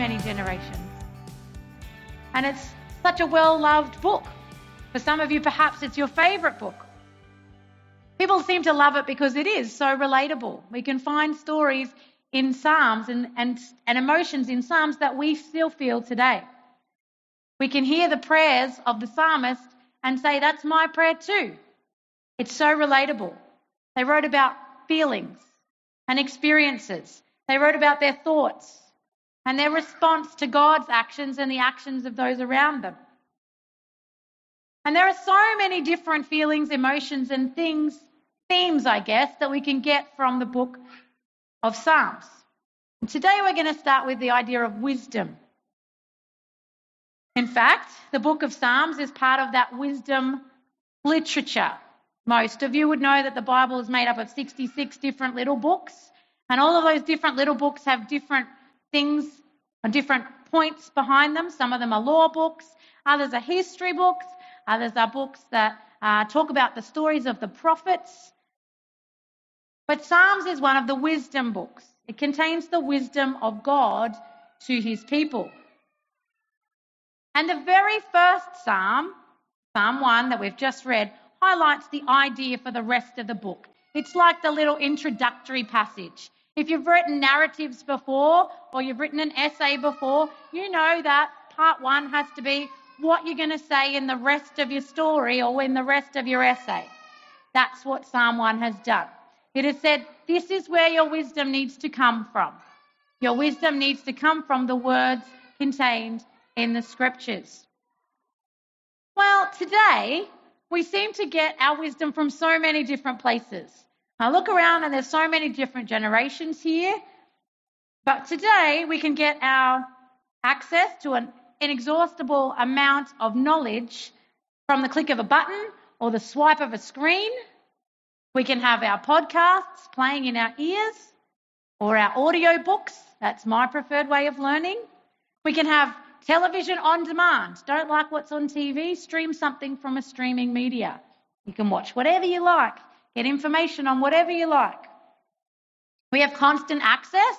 many generations. And it's such a well loved book. For some of you, perhaps it's your favourite book. People seem to love it because it is so relatable. We can find stories in Psalms and, and, and emotions in Psalms that we still feel today. We can hear the prayers of the psalmist and say, That's my prayer too. It's so relatable. They wrote about feelings and experiences, they wrote about their thoughts and their response to God's actions and the actions of those around them. And there are so many different feelings, emotions, and things, themes, I guess, that we can get from the book of Psalms. And today we're going to start with the idea of wisdom. In fact, the book of Psalms is part of that wisdom literature. Most of you would know that the Bible is made up of 66 different little books, and all of those different little books have different things on different points behind them. Some of them are law books, others are history books, others are books that uh, talk about the stories of the prophets. But Psalms is one of the wisdom books. It contains the wisdom of God to his people. And the very first psalm, Psalm 1 that we've just read, highlights the idea for the rest of the book. It's like the little introductory passage. If you've written narratives before or you've written an essay before, you know that part one has to be what you're going to say in the rest of your story or in the rest of your essay. That's what Psalm 1 has done. It has said, This is where your wisdom needs to come from. Your wisdom needs to come from the words contained in the scriptures. Well, today we seem to get our wisdom from so many different places. I look around and there's so many different generations here. But today we can get our access to an inexhaustible amount of knowledge from the click of a button or the swipe of a screen. We can have our podcasts playing in our ears or our audio books. That's my preferred way of learning. We can have television on demand. Don't like what's on TV? Stream something from a streaming media. You can watch whatever you like, get information on whatever you like. We have constant access,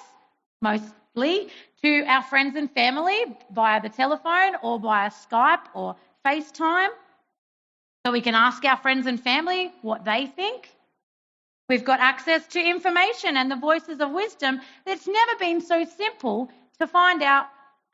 mostly, to our friends and family via the telephone or via Skype or FaceTime. So we can ask our friends and family what they think. We've got access to information and the voices of wisdom. It's never been so simple to find out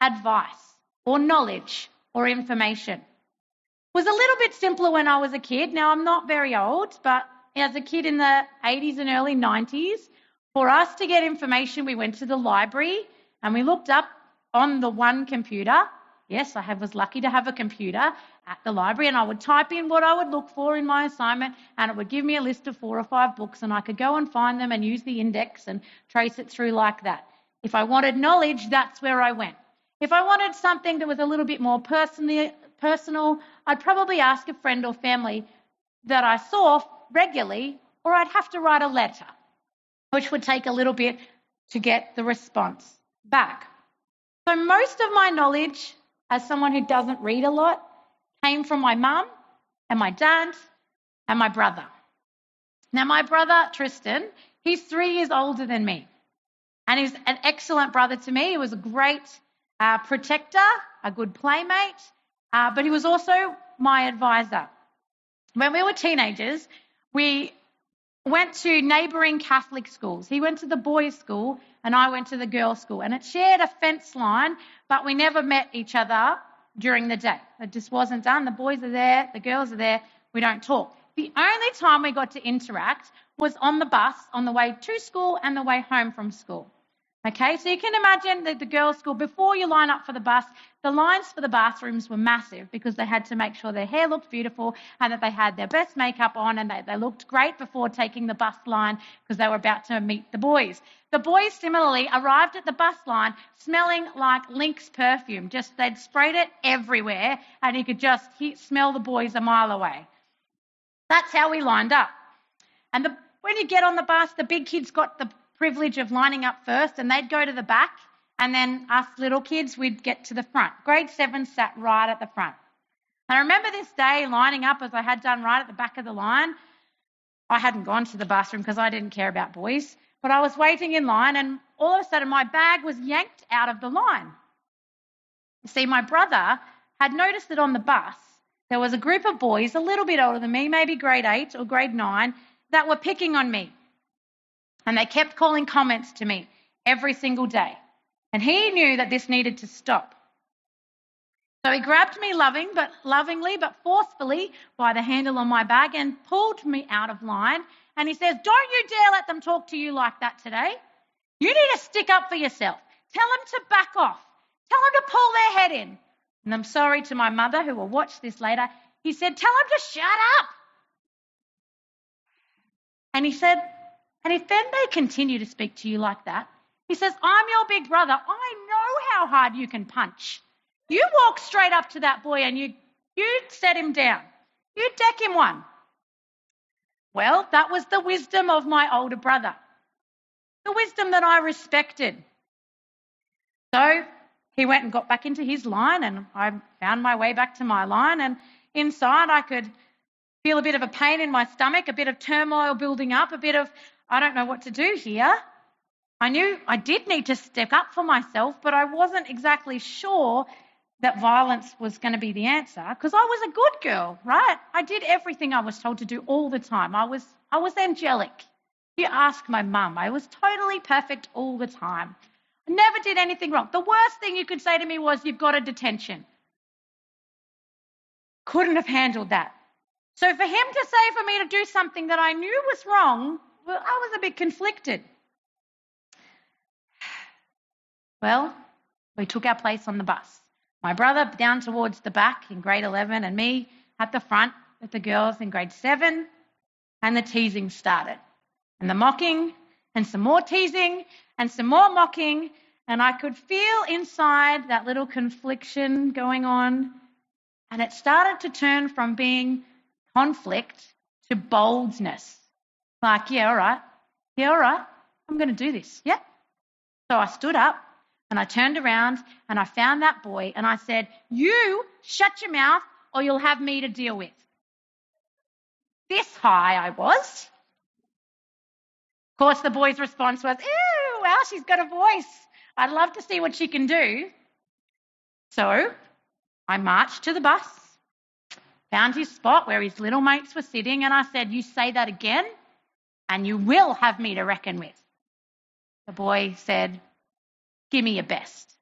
advice or knowledge or information. It was a little bit simpler when I was a kid. Now, I'm not very old, but as a kid in the 80s and early 90s, for us to get information, we went to the library and we looked up on the one computer. Yes, I was lucky to have a computer at the library, and I would type in what I would look for in my assignment, and it would give me a list of four or five books, and I could go and find them and use the index and trace it through like that. If I wanted knowledge, that's where I went. If I wanted something that was a little bit more personal, I'd probably ask a friend or family that I saw regularly, or I'd have to write a letter, which would take a little bit to get the response back. So, most of my knowledge as someone who doesn't read a lot came from my mum and my dad and my brother. Now, my brother, Tristan, he's three years older than me. And he's an excellent brother to me. He was a great uh, protector, a good playmate, uh, but he was also my advisor. When we were teenagers, we went to neighbouring Catholic schools. He went to the boys' school and I went to the girls' school. And it shared a fence line, but we never met each other during the day. It just wasn't done. The boys are there, the girls are there, we don't talk. The only time we got to interact was on the bus on the way to school and the way home from school. Okay, so you can imagine that the girls' school, before you line up for the bus, the lines for the bathrooms were massive because they had to make sure their hair looked beautiful and that they had their best makeup on and they, they looked great before taking the bus line because they were about to meet the boys. The boys similarly arrived at the bus line smelling like Lynx perfume. Just they'd sprayed it everywhere and you could just smell the boys a mile away. That's how we lined up. And the, when you get on the bus, the big kids got the privilege of lining up first, and they'd go to the back, and then us little kids, we'd get to the front. Grade seven sat right at the front. And I remember this day lining up as I had done right at the back of the line. I hadn't gone to the bathroom because I didn't care about boys, but I was waiting in line, and all of a sudden my bag was yanked out of the line. You see, my brother had noticed that on the bus there was a group of boys a little bit older than me, maybe grade eight or grade nine, that were picking on me. And they kept calling comments to me every single day. And he knew that this needed to stop. So he grabbed me loving, but lovingly, but forcefully by the handle on my bag and pulled me out of line. And he says, Don't you dare let them talk to you like that today. You need to stick up for yourself. Tell them to back off. Tell them to pull their head in. And I'm sorry to my mother who will watch this later. He said, Tell them to shut up. And he said, And if then they continue to speak to you like that, he says, I'm your big brother. I know how hard you can punch. You walk straight up to that boy and you, you set him down. You deck him one. Well, that was the wisdom of my older brother, the wisdom that I respected. So he went and got back into his line, and I found my way back to my line. And inside, I could feel a bit of a pain in my stomach, a bit of turmoil building up, a bit of, I don't know what to do here. I knew I did need to step up for myself, but I wasn't exactly sure that violence was going to be the answer because I was a good girl, right? I did everything I was told to do all the time. I was I was angelic. You ask my mum, I was totally perfect all the time. I never did anything wrong. The worst thing you could say to me was you've got a detention. Couldn't have handled that. So for him to say for me to do something that I knew was wrong, well, I was a bit conflicted. Well, we took our place on the bus. My brother down towards the back in grade 11, and me at the front with the girls in grade 7, and the teasing started. And the mocking, and some more teasing, and some more mocking, and I could feel inside that little confliction going on. And it started to turn from being conflict to boldness. Like, yeah, all right. Yeah, all right. I'm going to do this. Yeah. So I stood up and I turned around and I found that boy and I said, You shut your mouth or you'll have me to deal with. This high I was. Of course, the boy's response was, Ew, wow, she's got a voice. I'd love to see what she can do. So I marched to the bus, found his spot where his little mates were sitting, and I said, You say that again, and you will have me to reckon with. The boy said, Give me your best.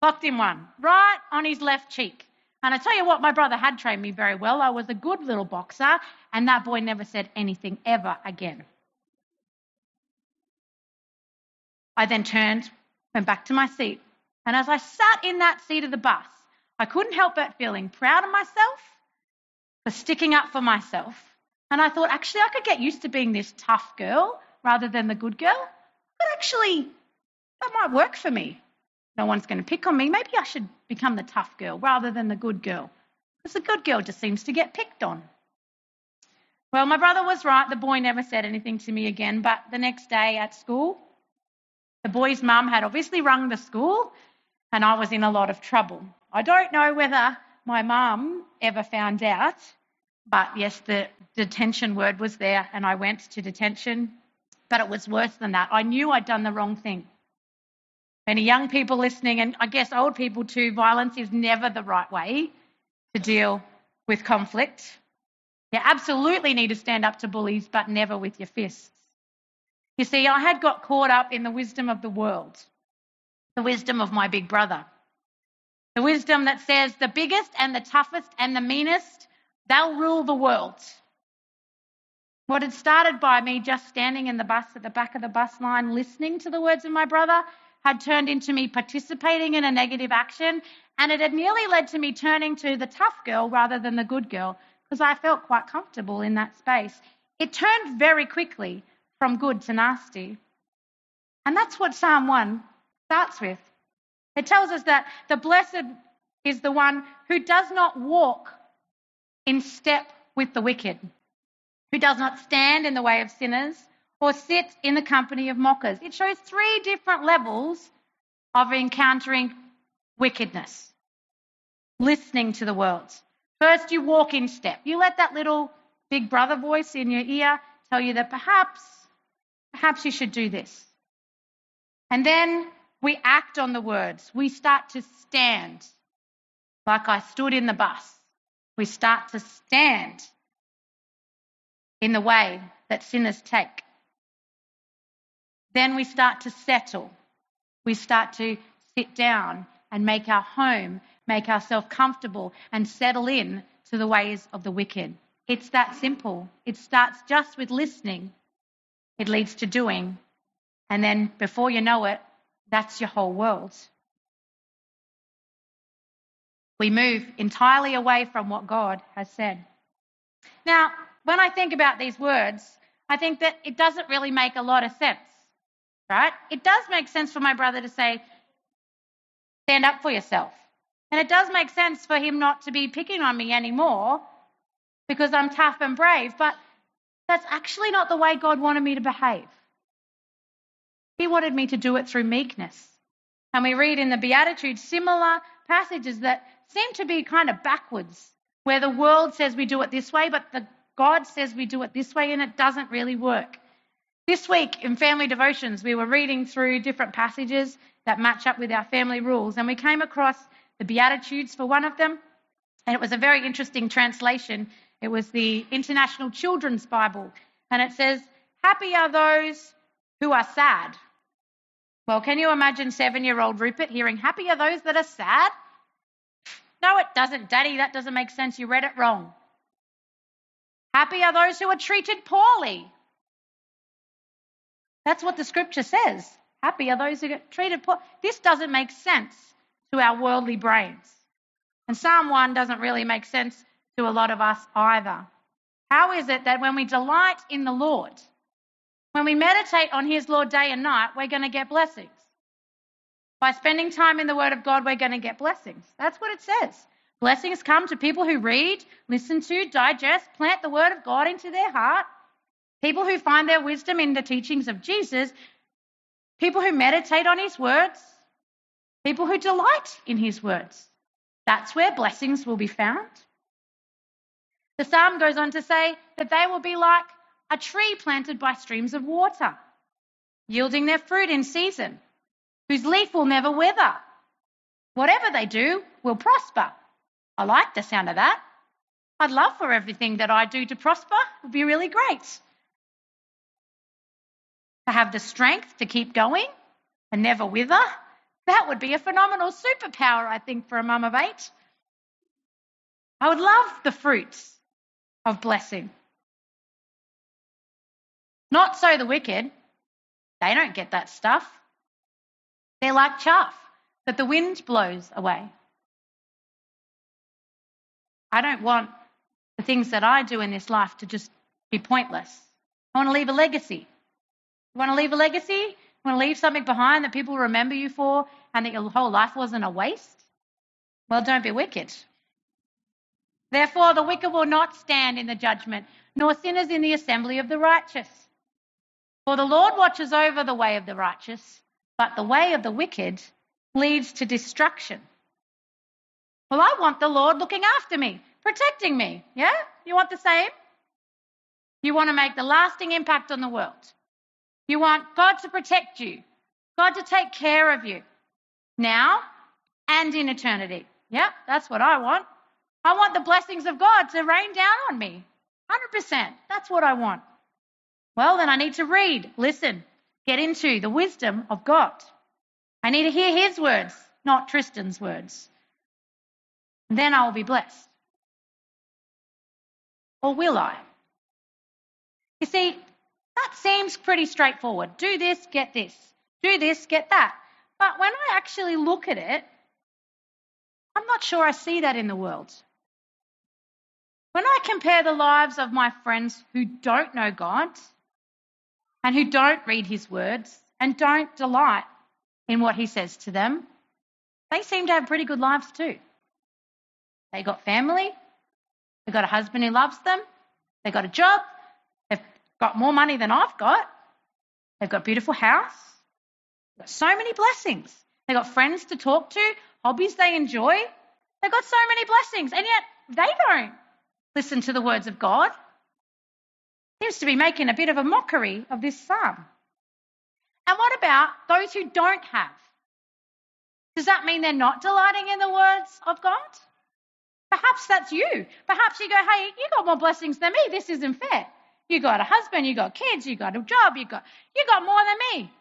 Clocked him one, right on his left cheek. And I tell you what, my brother had trained me very well. I was a good little boxer, and that boy never said anything ever again. I then turned, went back to my seat, and as I sat in that seat of the bus, I couldn't help but feeling proud of myself for sticking up for myself. And I thought, actually, I could get used to being this tough girl rather than the good girl, but actually, that might work for me. No one's going to pick on me. Maybe I should become the tough girl rather than the good girl, because the good girl just seems to get picked on. Well, my brother was right. The boy never said anything to me again, but the next day at school, the boy's mum had obviously rung the school, and I was in a lot of trouble. I don't know whether my mum ever found out, but yes, the detention word was there, and I went to detention but it was worse than that. I knew I'd done the wrong thing. Many young people listening, and I guess old people too, violence is never the right way to deal with conflict. You absolutely need to stand up to bullies, but never with your fists. You see, I had got caught up in the wisdom of the world, the wisdom of my big brother, the wisdom that says the biggest and the toughest and the meanest, they'll rule the world. What had started by me just standing in the bus at the back of the bus line listening to the words of my brother had turned into me participating in a negative action, and it had nearly led to me turning to the tough girl rather than the good girl because I felt quite comfortable in that space. It turned very quickly from good to nasty. And that's what Psalm 1 starts with. It tells us that the blessed is the one who does not walk in step with the wicked who does not stand in the way of sinners or sit in the company of mockers. It shows three different levels of encountering wickedness, listening to the world. First, you walk in step. You let that little big brother voice in your ear tell you that perhaps, perhaps you should do this. And then We act on the words. We start to stand. Like I stood in the bus. We start to stand in the way that sinners take. Then we start to settle. We start to sit down and make our home, make ourselves comfortable, and settle in to the ways of the wicked. It's that simple. It starts just with listening, it leads to doing, and then before you know it, that's your whole world. We move entirely away from what God has said. Now, when I think about these words, I think that it doesn't really make a lot of sense, right? It does make sense for my brother to say, stand up for yourself. And it does make sense for him not to be picking on me anymore because I'm tough and brave, but that's actually not the way God wanted me to behave. He wanted me to do it through meekness. And we read in the Beatitudes similar passages that seem to be kind of backwards, where the world says we do it this way, but the God says we do it this way, and it doesn't really work. This week in family devotions, we were reading through different passages that match up with our family rules, and we came across the Beatitudes for one of them, and it was a very interesting translation. It was the International Children's Bible, and it says, Happy are those who are sad. Well, can you imagine seven year old Rupert hearing, Happy are those that are sad? No, it doesn't, Daddy. That doesn't make sense. You read it wrong. Happy are those who are treated poorly. That's what the scripture says. Happy are those who get treated poor. This doesn't make sense to our worldly brains. And Psalm 1 doesn't really make sense to a lot of us either. How is it that when we delight in the Lord, when we meditate on His Lord day and night, we're going to get blessings? By spending time in the Word of God, we're going to get blessings. That's what it says. Blessings come to people who read, listen to, digest, plant the Word of God into their heart, people who find their wisdom in the teachings of Jesus, people who meditate on His words, people who delight in His words. That's where blessings will be found. The psalm goes on to say that they will be like a tree planted by streams of water, yielding their fruit in season whose leaf will never wither. Whatever they do will prosper. I like the sound of that. I'd love for everything that I do to prosper. It would be really great. To have the strength to keep going and never wither, that would be a phenomenal superpower, I think, for a mum of eight. I would love the fruits of blessing. Not so the wicked. They don't get that stuff. They're like chaff that the wind blows away. I don't want the things that I do in this life to just be pointless. I want to leave a legacy. You want to leave a legacy? You want to leave something behind that people remember you for and that your whole life wasn't a waste? Well, don't be wicked. Therefore, the wicked will not stand in the judgment, nor sinners in the assembly of the righteous. For the Lord watches over the way of the righteous, but the way of the wicked leads to destruction. Well, I want the Lord looking after me, protecting me. Yeah? You want the same? You want to make the lasting impact on the world. You want God to protect you, God to take care of you now and in eternity. Yeah, that's what I want. I want the blessings of God to rain down on me. 100%. That's what I want. Well, then I need to read, listen, get into the wisdom of God. I need to hear his words, not Tristan's words. Then I will be blessed. Or will I? You see, that seems pretty straightforward. Do this, get this. Do this, get that. But when I actually look at it, I'm not sure I see that in the world. When I compare the lives of my friends who don't know God and who don't read his words and don't delight in what he says to them, they seem to have pretty good lives too. They got family, they've got a husband who loves them, they've got a job, they've got more money than I've got, they've got a beautiful house, they've got so many blessings. They've got friends to talk to, hobbies they enjoy. They've got so many blessings, and yet they don't listen to the words of God seems to be making a bit of a mockery of this psalm. And what about those who don't have Does that mean they're not delighting in the words of God? Perhaps that's you. Perhaps you go, hey, you got more blessings than me. This isn't fair. You got a husband, you got kids, you got a job, you got you got more than me.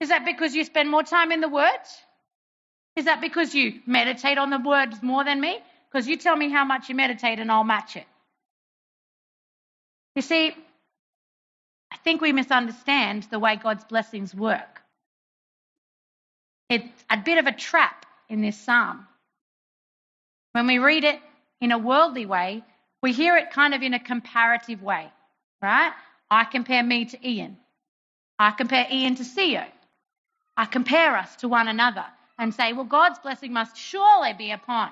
Is that because you spend more time in the Word? Is that because you meditate on the words more than me? Because you tell me how much you meditate and I'll match it. You see, I think we misunderstand the way God's blessings work. It's a bit of a trap in this psalm. When we read it in a worldly way, we hear it kind of in a comparative way, right? I compare me to Ian. I compare Ian to Theo. I compare us to one another and say, well, God's blessing must surely be upon,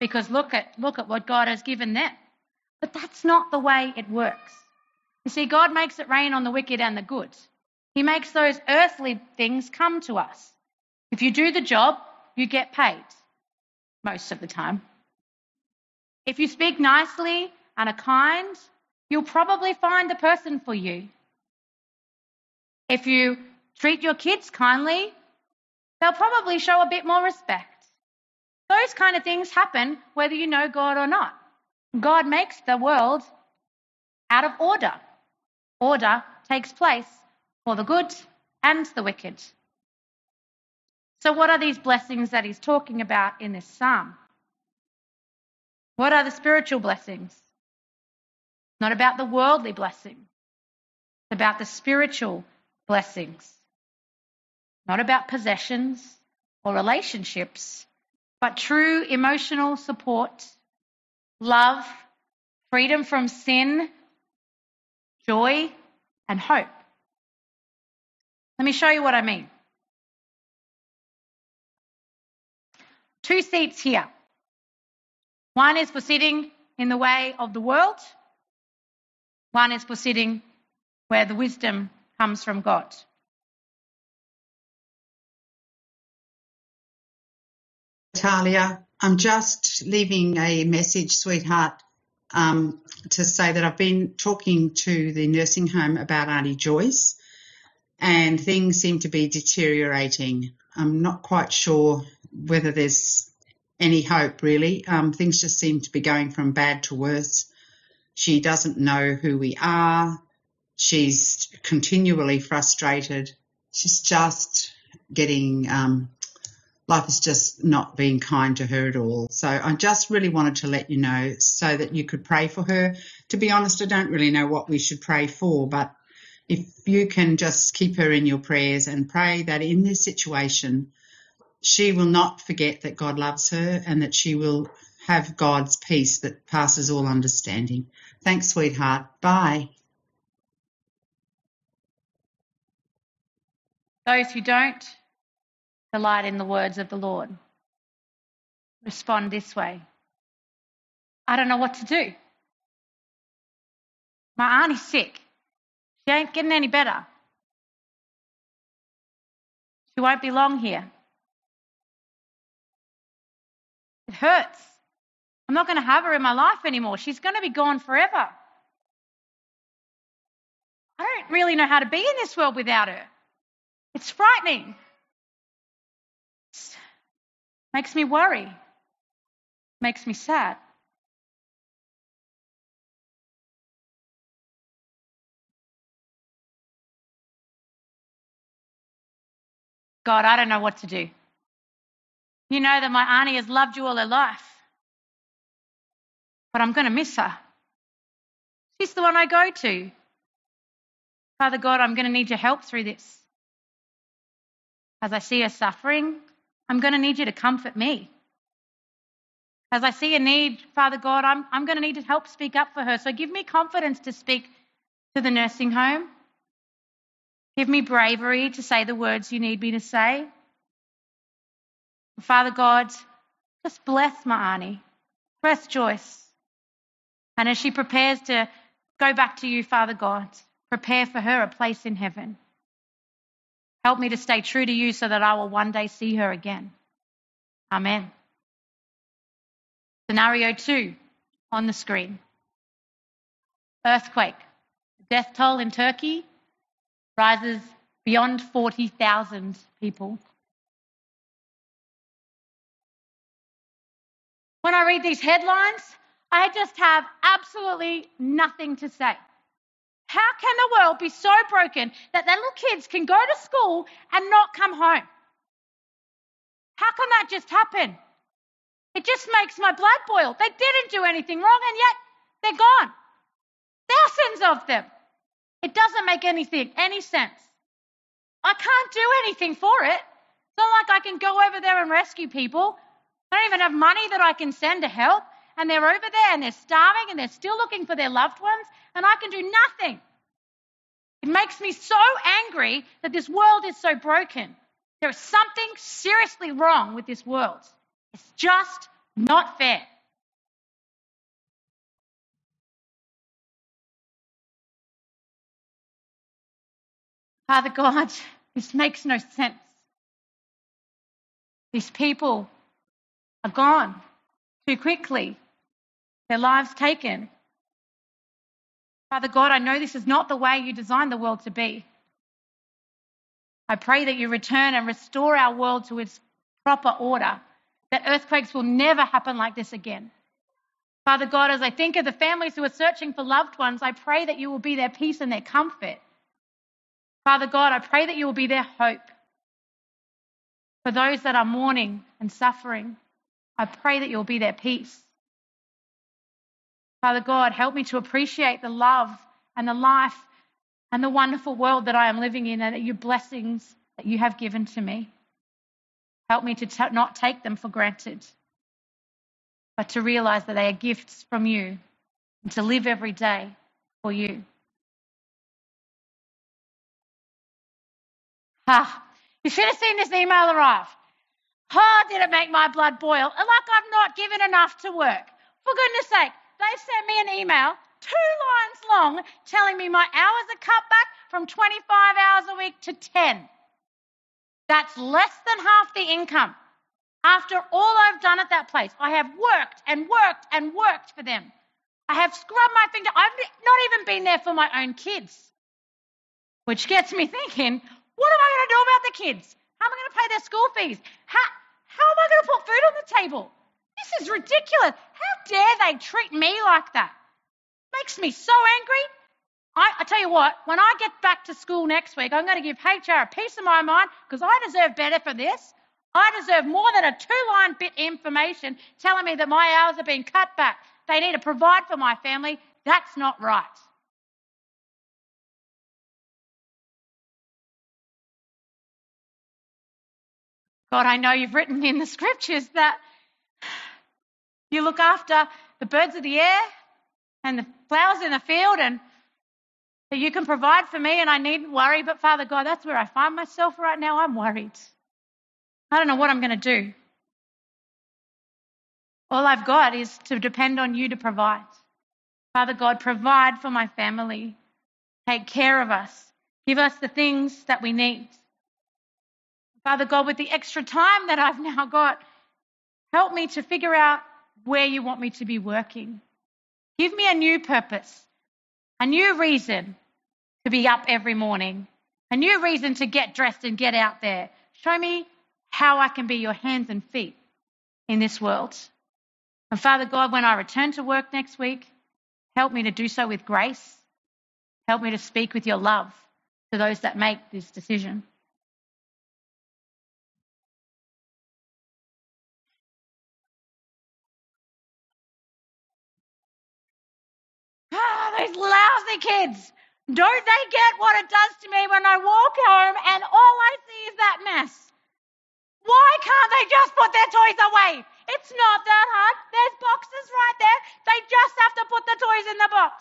because look at, look at what God has given them. But that's not the way it works. You see, God makes it rain on the wicked and the good. He makes those earthly things come to us. If you do the job, you get paid most of the time. If you speak nicely and are kind, you'll probably find the person for you. If you treat your kids kindly, they'll probably show a bit more respect. Those kind of things happen whether you know God or not. God makes the world out of order. Order takes place for the good and the wicked. So, what are these blessings that he's talking about in this psalm? What are the spiritual blessings? Not about the worldly blessing, it's about the spiritual blessings. Not about possessions or relationships, but true emotional support, love, freedom from sin, joy, and hope. Let me show you what I mean. Two seats here. One is for sitting in the way of the world, one is for sitting where the wisdom comes from God. Talia, I'm just leaving a message, sweetheart, um, to say that I've been talking to the nursing home about Auntie Joyce, and things seem to be deteriorating. I'm not quite sure whether there's any hope, really. Um, things just seem to be going from bad to worse. She doesn't know who we are. She's continually frustrated. She's just getting, um, life is just not being kind to her at all. So I just really wanted to let you know so that you could pray for her. To be honest, I don't really know what we should pray for, but if you can just keep her in your prayers and pray that in this situation, she will not forget that God loves her and that she will have God's peace that passes all understanding. Thanks, sweetheart. Bye. Those who don't delight in the words of the Lord respond this way I don't know what to do. My auntie's sick. She ain't getting any better. She won't be long here. It hurts. I'm not going to have her in my life anymore. She's going to be gone forever. I don't really know how to be in this world without her. It's frightening. Makes me worry. Makes me sad. God, I don't know what to do. You know that my auntie has loved you all her life, but I'm going to miss her. She's the one I go to. Father God, I'm going to need your help through this. As I see her suffering, I'm going to need you to comfort me. As I see a need, Father God, I'm, I'm going to need to help speak up for her. So give me confidence to speak to the nursing home. Give me bravery to say the words you need me to say. Father God, just bless my auntie. Bless Joyce. And as she prepares to go back to you, Father God, prepare for her a place in heaven. Help me to stay true to you so that I will one day see her again. Amen. Scenario two on the screen earthquake. The death toll in Turkey rises beyond 40,000 people. When I read these headlines, I just have absolutely nothing to say. How can the world be so broken that their little kids can go to school and not come home? How can that just happen? It just makes my blood boil. They didn't do anything wrong and yet they're gone. Thousands of them. It doesn't make anything any sense. I can't do anything for it. It's not like I can go over there and rescue people. I don't even have money that I can send to help. And they're over there and they're starving and they're still looking for their loved ones, and I can do nothing. It makes me so angry that this world is so broken. There is something seriously wrong with this world. It's just not fair. Father God, this makes no sense. These people are gone too quickly, their lives taken. Father God, I know this is not the way you designed the world to be. I pray that you return and restore our world to its proper order, that earthquakes will never happen like this again. Father God, as I think of the families who are searching for loved ones, I pray that you will be their peace and their comfort. Father God, I pray that you will be their hope. For those that are mourning and suffering, I pray that you'll be their peace. Father God, help me to appreciate the love and the life and the wonderful world that I am living in and your blessings that you have given to me. Help me to t- not take them for granted, but to realize that they are gifts from you and to live every day for you. Ah, you should have seen this email arrive. Oh, did it make my blood boil? Like I've not given enough to work. For goodness sake, they sent me an email two lines long telling me my hours are cut back from 25 hours a week to 10. That's less than half the income. After all I've done at that place, I have worked and worked and worked for them. I have scrubbed my finger. I've not even been there for my own kids. Which gets me thinking, what am I going to do about the kids? How am I going to pay their school fees? How, how am I going to put food on the table? This is ridiculous. How dare they treat me like that? Makes me so angry. I, I, tell you what, when I get back to school next week, I'm going to give HR a piece of my mind because I deserve better for this. I deserve more than a two line bit information telling me that my hours are being cut back. They need to provide for my family. That's not right. God, I know you've written in the scriptures that you look after the birds of the air and the flowers in the field and that you can provide for me and I needn't worry. But Father God, that's where I find myself right now. I'm worried. I don't know what I'm going to do. All I've got is to depend on you to provide. Father God, provide for my family. Take care of us. Give us the things that we need. Father God, with the extra time that I've now got, help me to figure out where you want me to be working. Give me a new purpose, a new reason to be up every morning, a new reason to get dressed and get out there. Show me how I can be your hands and feet in this world. And Father God, when I return to work next week, help me to do so with grace. Help me to speak with your love to those that make this decision. Those lousy kids. Don't they get what it does to me when I walk home and all I see is that mess? Why can't they just put their toys away? It's not that hard. There's boxes right there. They just have to put the toys in the box.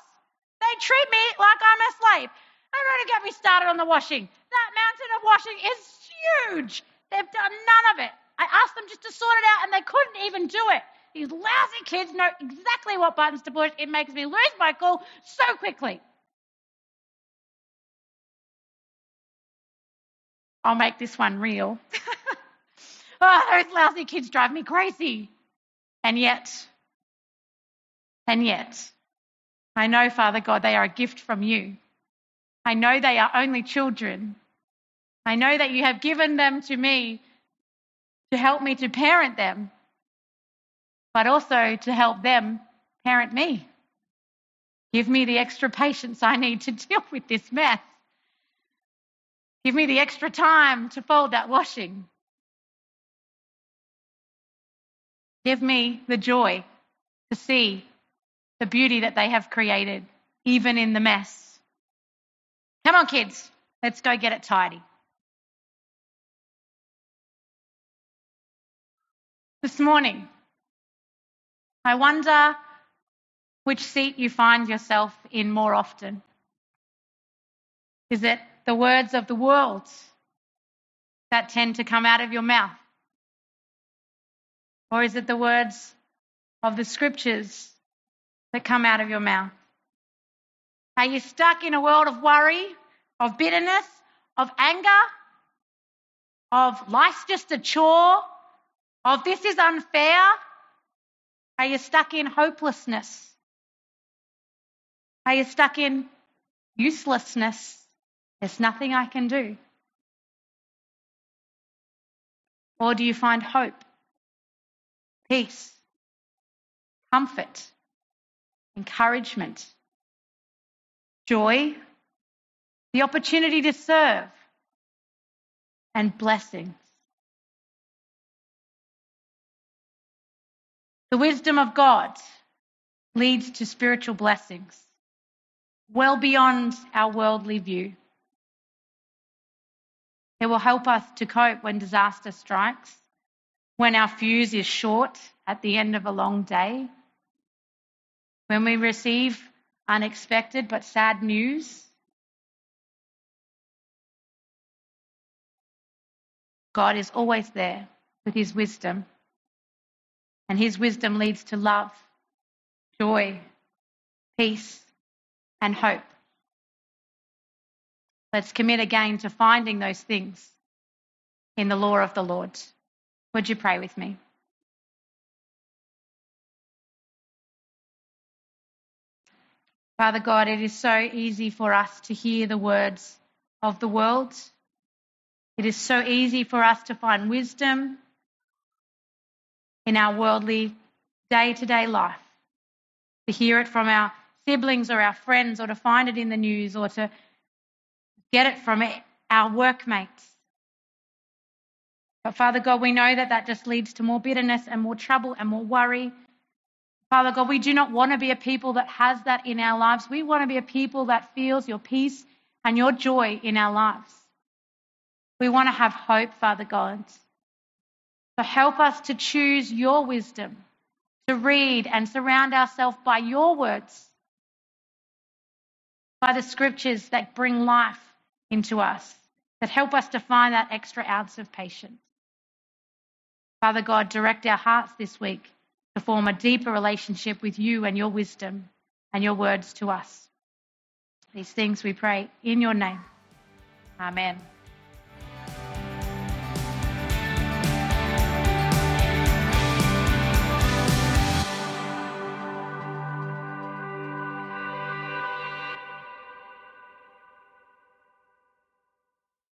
They treat me like I'm a slave. They're going to get me started on the washing. That mountain of washing is huge. They've done none of it. I asked them just to sort it out and they couldn't even do it. These lousy kids know exactly what buttons to push. It makes me lose my cool so quickly. I'll make this one real. oh, those lousy kids drive me crazy. And yet, and yet, I know, Father God, they are a gift from you. I know they are only children. I know that you have given them to me to help me to parent them. But also to help them parent me. Give me the extra patience I need to deal with this mess. Give me the extra time to fold that washing. Give me the joy to see the beauty that they have created, even in the mess. Come on, kids, let's go get it tidy. This morning, I wonder which seat you find yourself in more often. Is it the words of the world that tend to come out of your mouth? Or is it the words of the scriptures that come out of your mouth? Are you stuck in a world of worry, of bitterness, of anger, of life's just a chore, of this is unfair? Are you stuck in hopelessness? Are you stuck in uselessness? There's nothing I can do. Or do you find hope, peace, comfort, encouragement, joy, the opportunity to serve, and blessings? The wisdom of God leads to spiritual blessings well beyond our worldly view. It will help us to cope when disaster strikes, when our fuse is short at the end of a long day, when we receive unexpected but sad news. God is always there with his wisdom, and his wisdom leads to love, joy, peace, and hope. Let's commit again to finding those things in the law of the Lord. Would you pray with me? Father God, it is so easy for us to hear the words of the world. It is so easy for us to find wisdom in our worldly day to day life, to hear it from our siblings or our friends or to find it in the news or to get it from our workmates. But Father God, we know that that just leads to more bitterness and more trouble and more worry. Father God, we do not want to be a people that has that in our lives. We want to be a people that feels your peace and your joy in our lives. We want to have hope, Father God. So help us to choose your wisdom, to read and surround ourselves by your words by the scriptures that bring life into us, that help us to find that extra ounce of patience. Father God, direct our hearts this week to form a deeper relationship with you and your wisdom and your words to us. These things we pray in your name. Amen.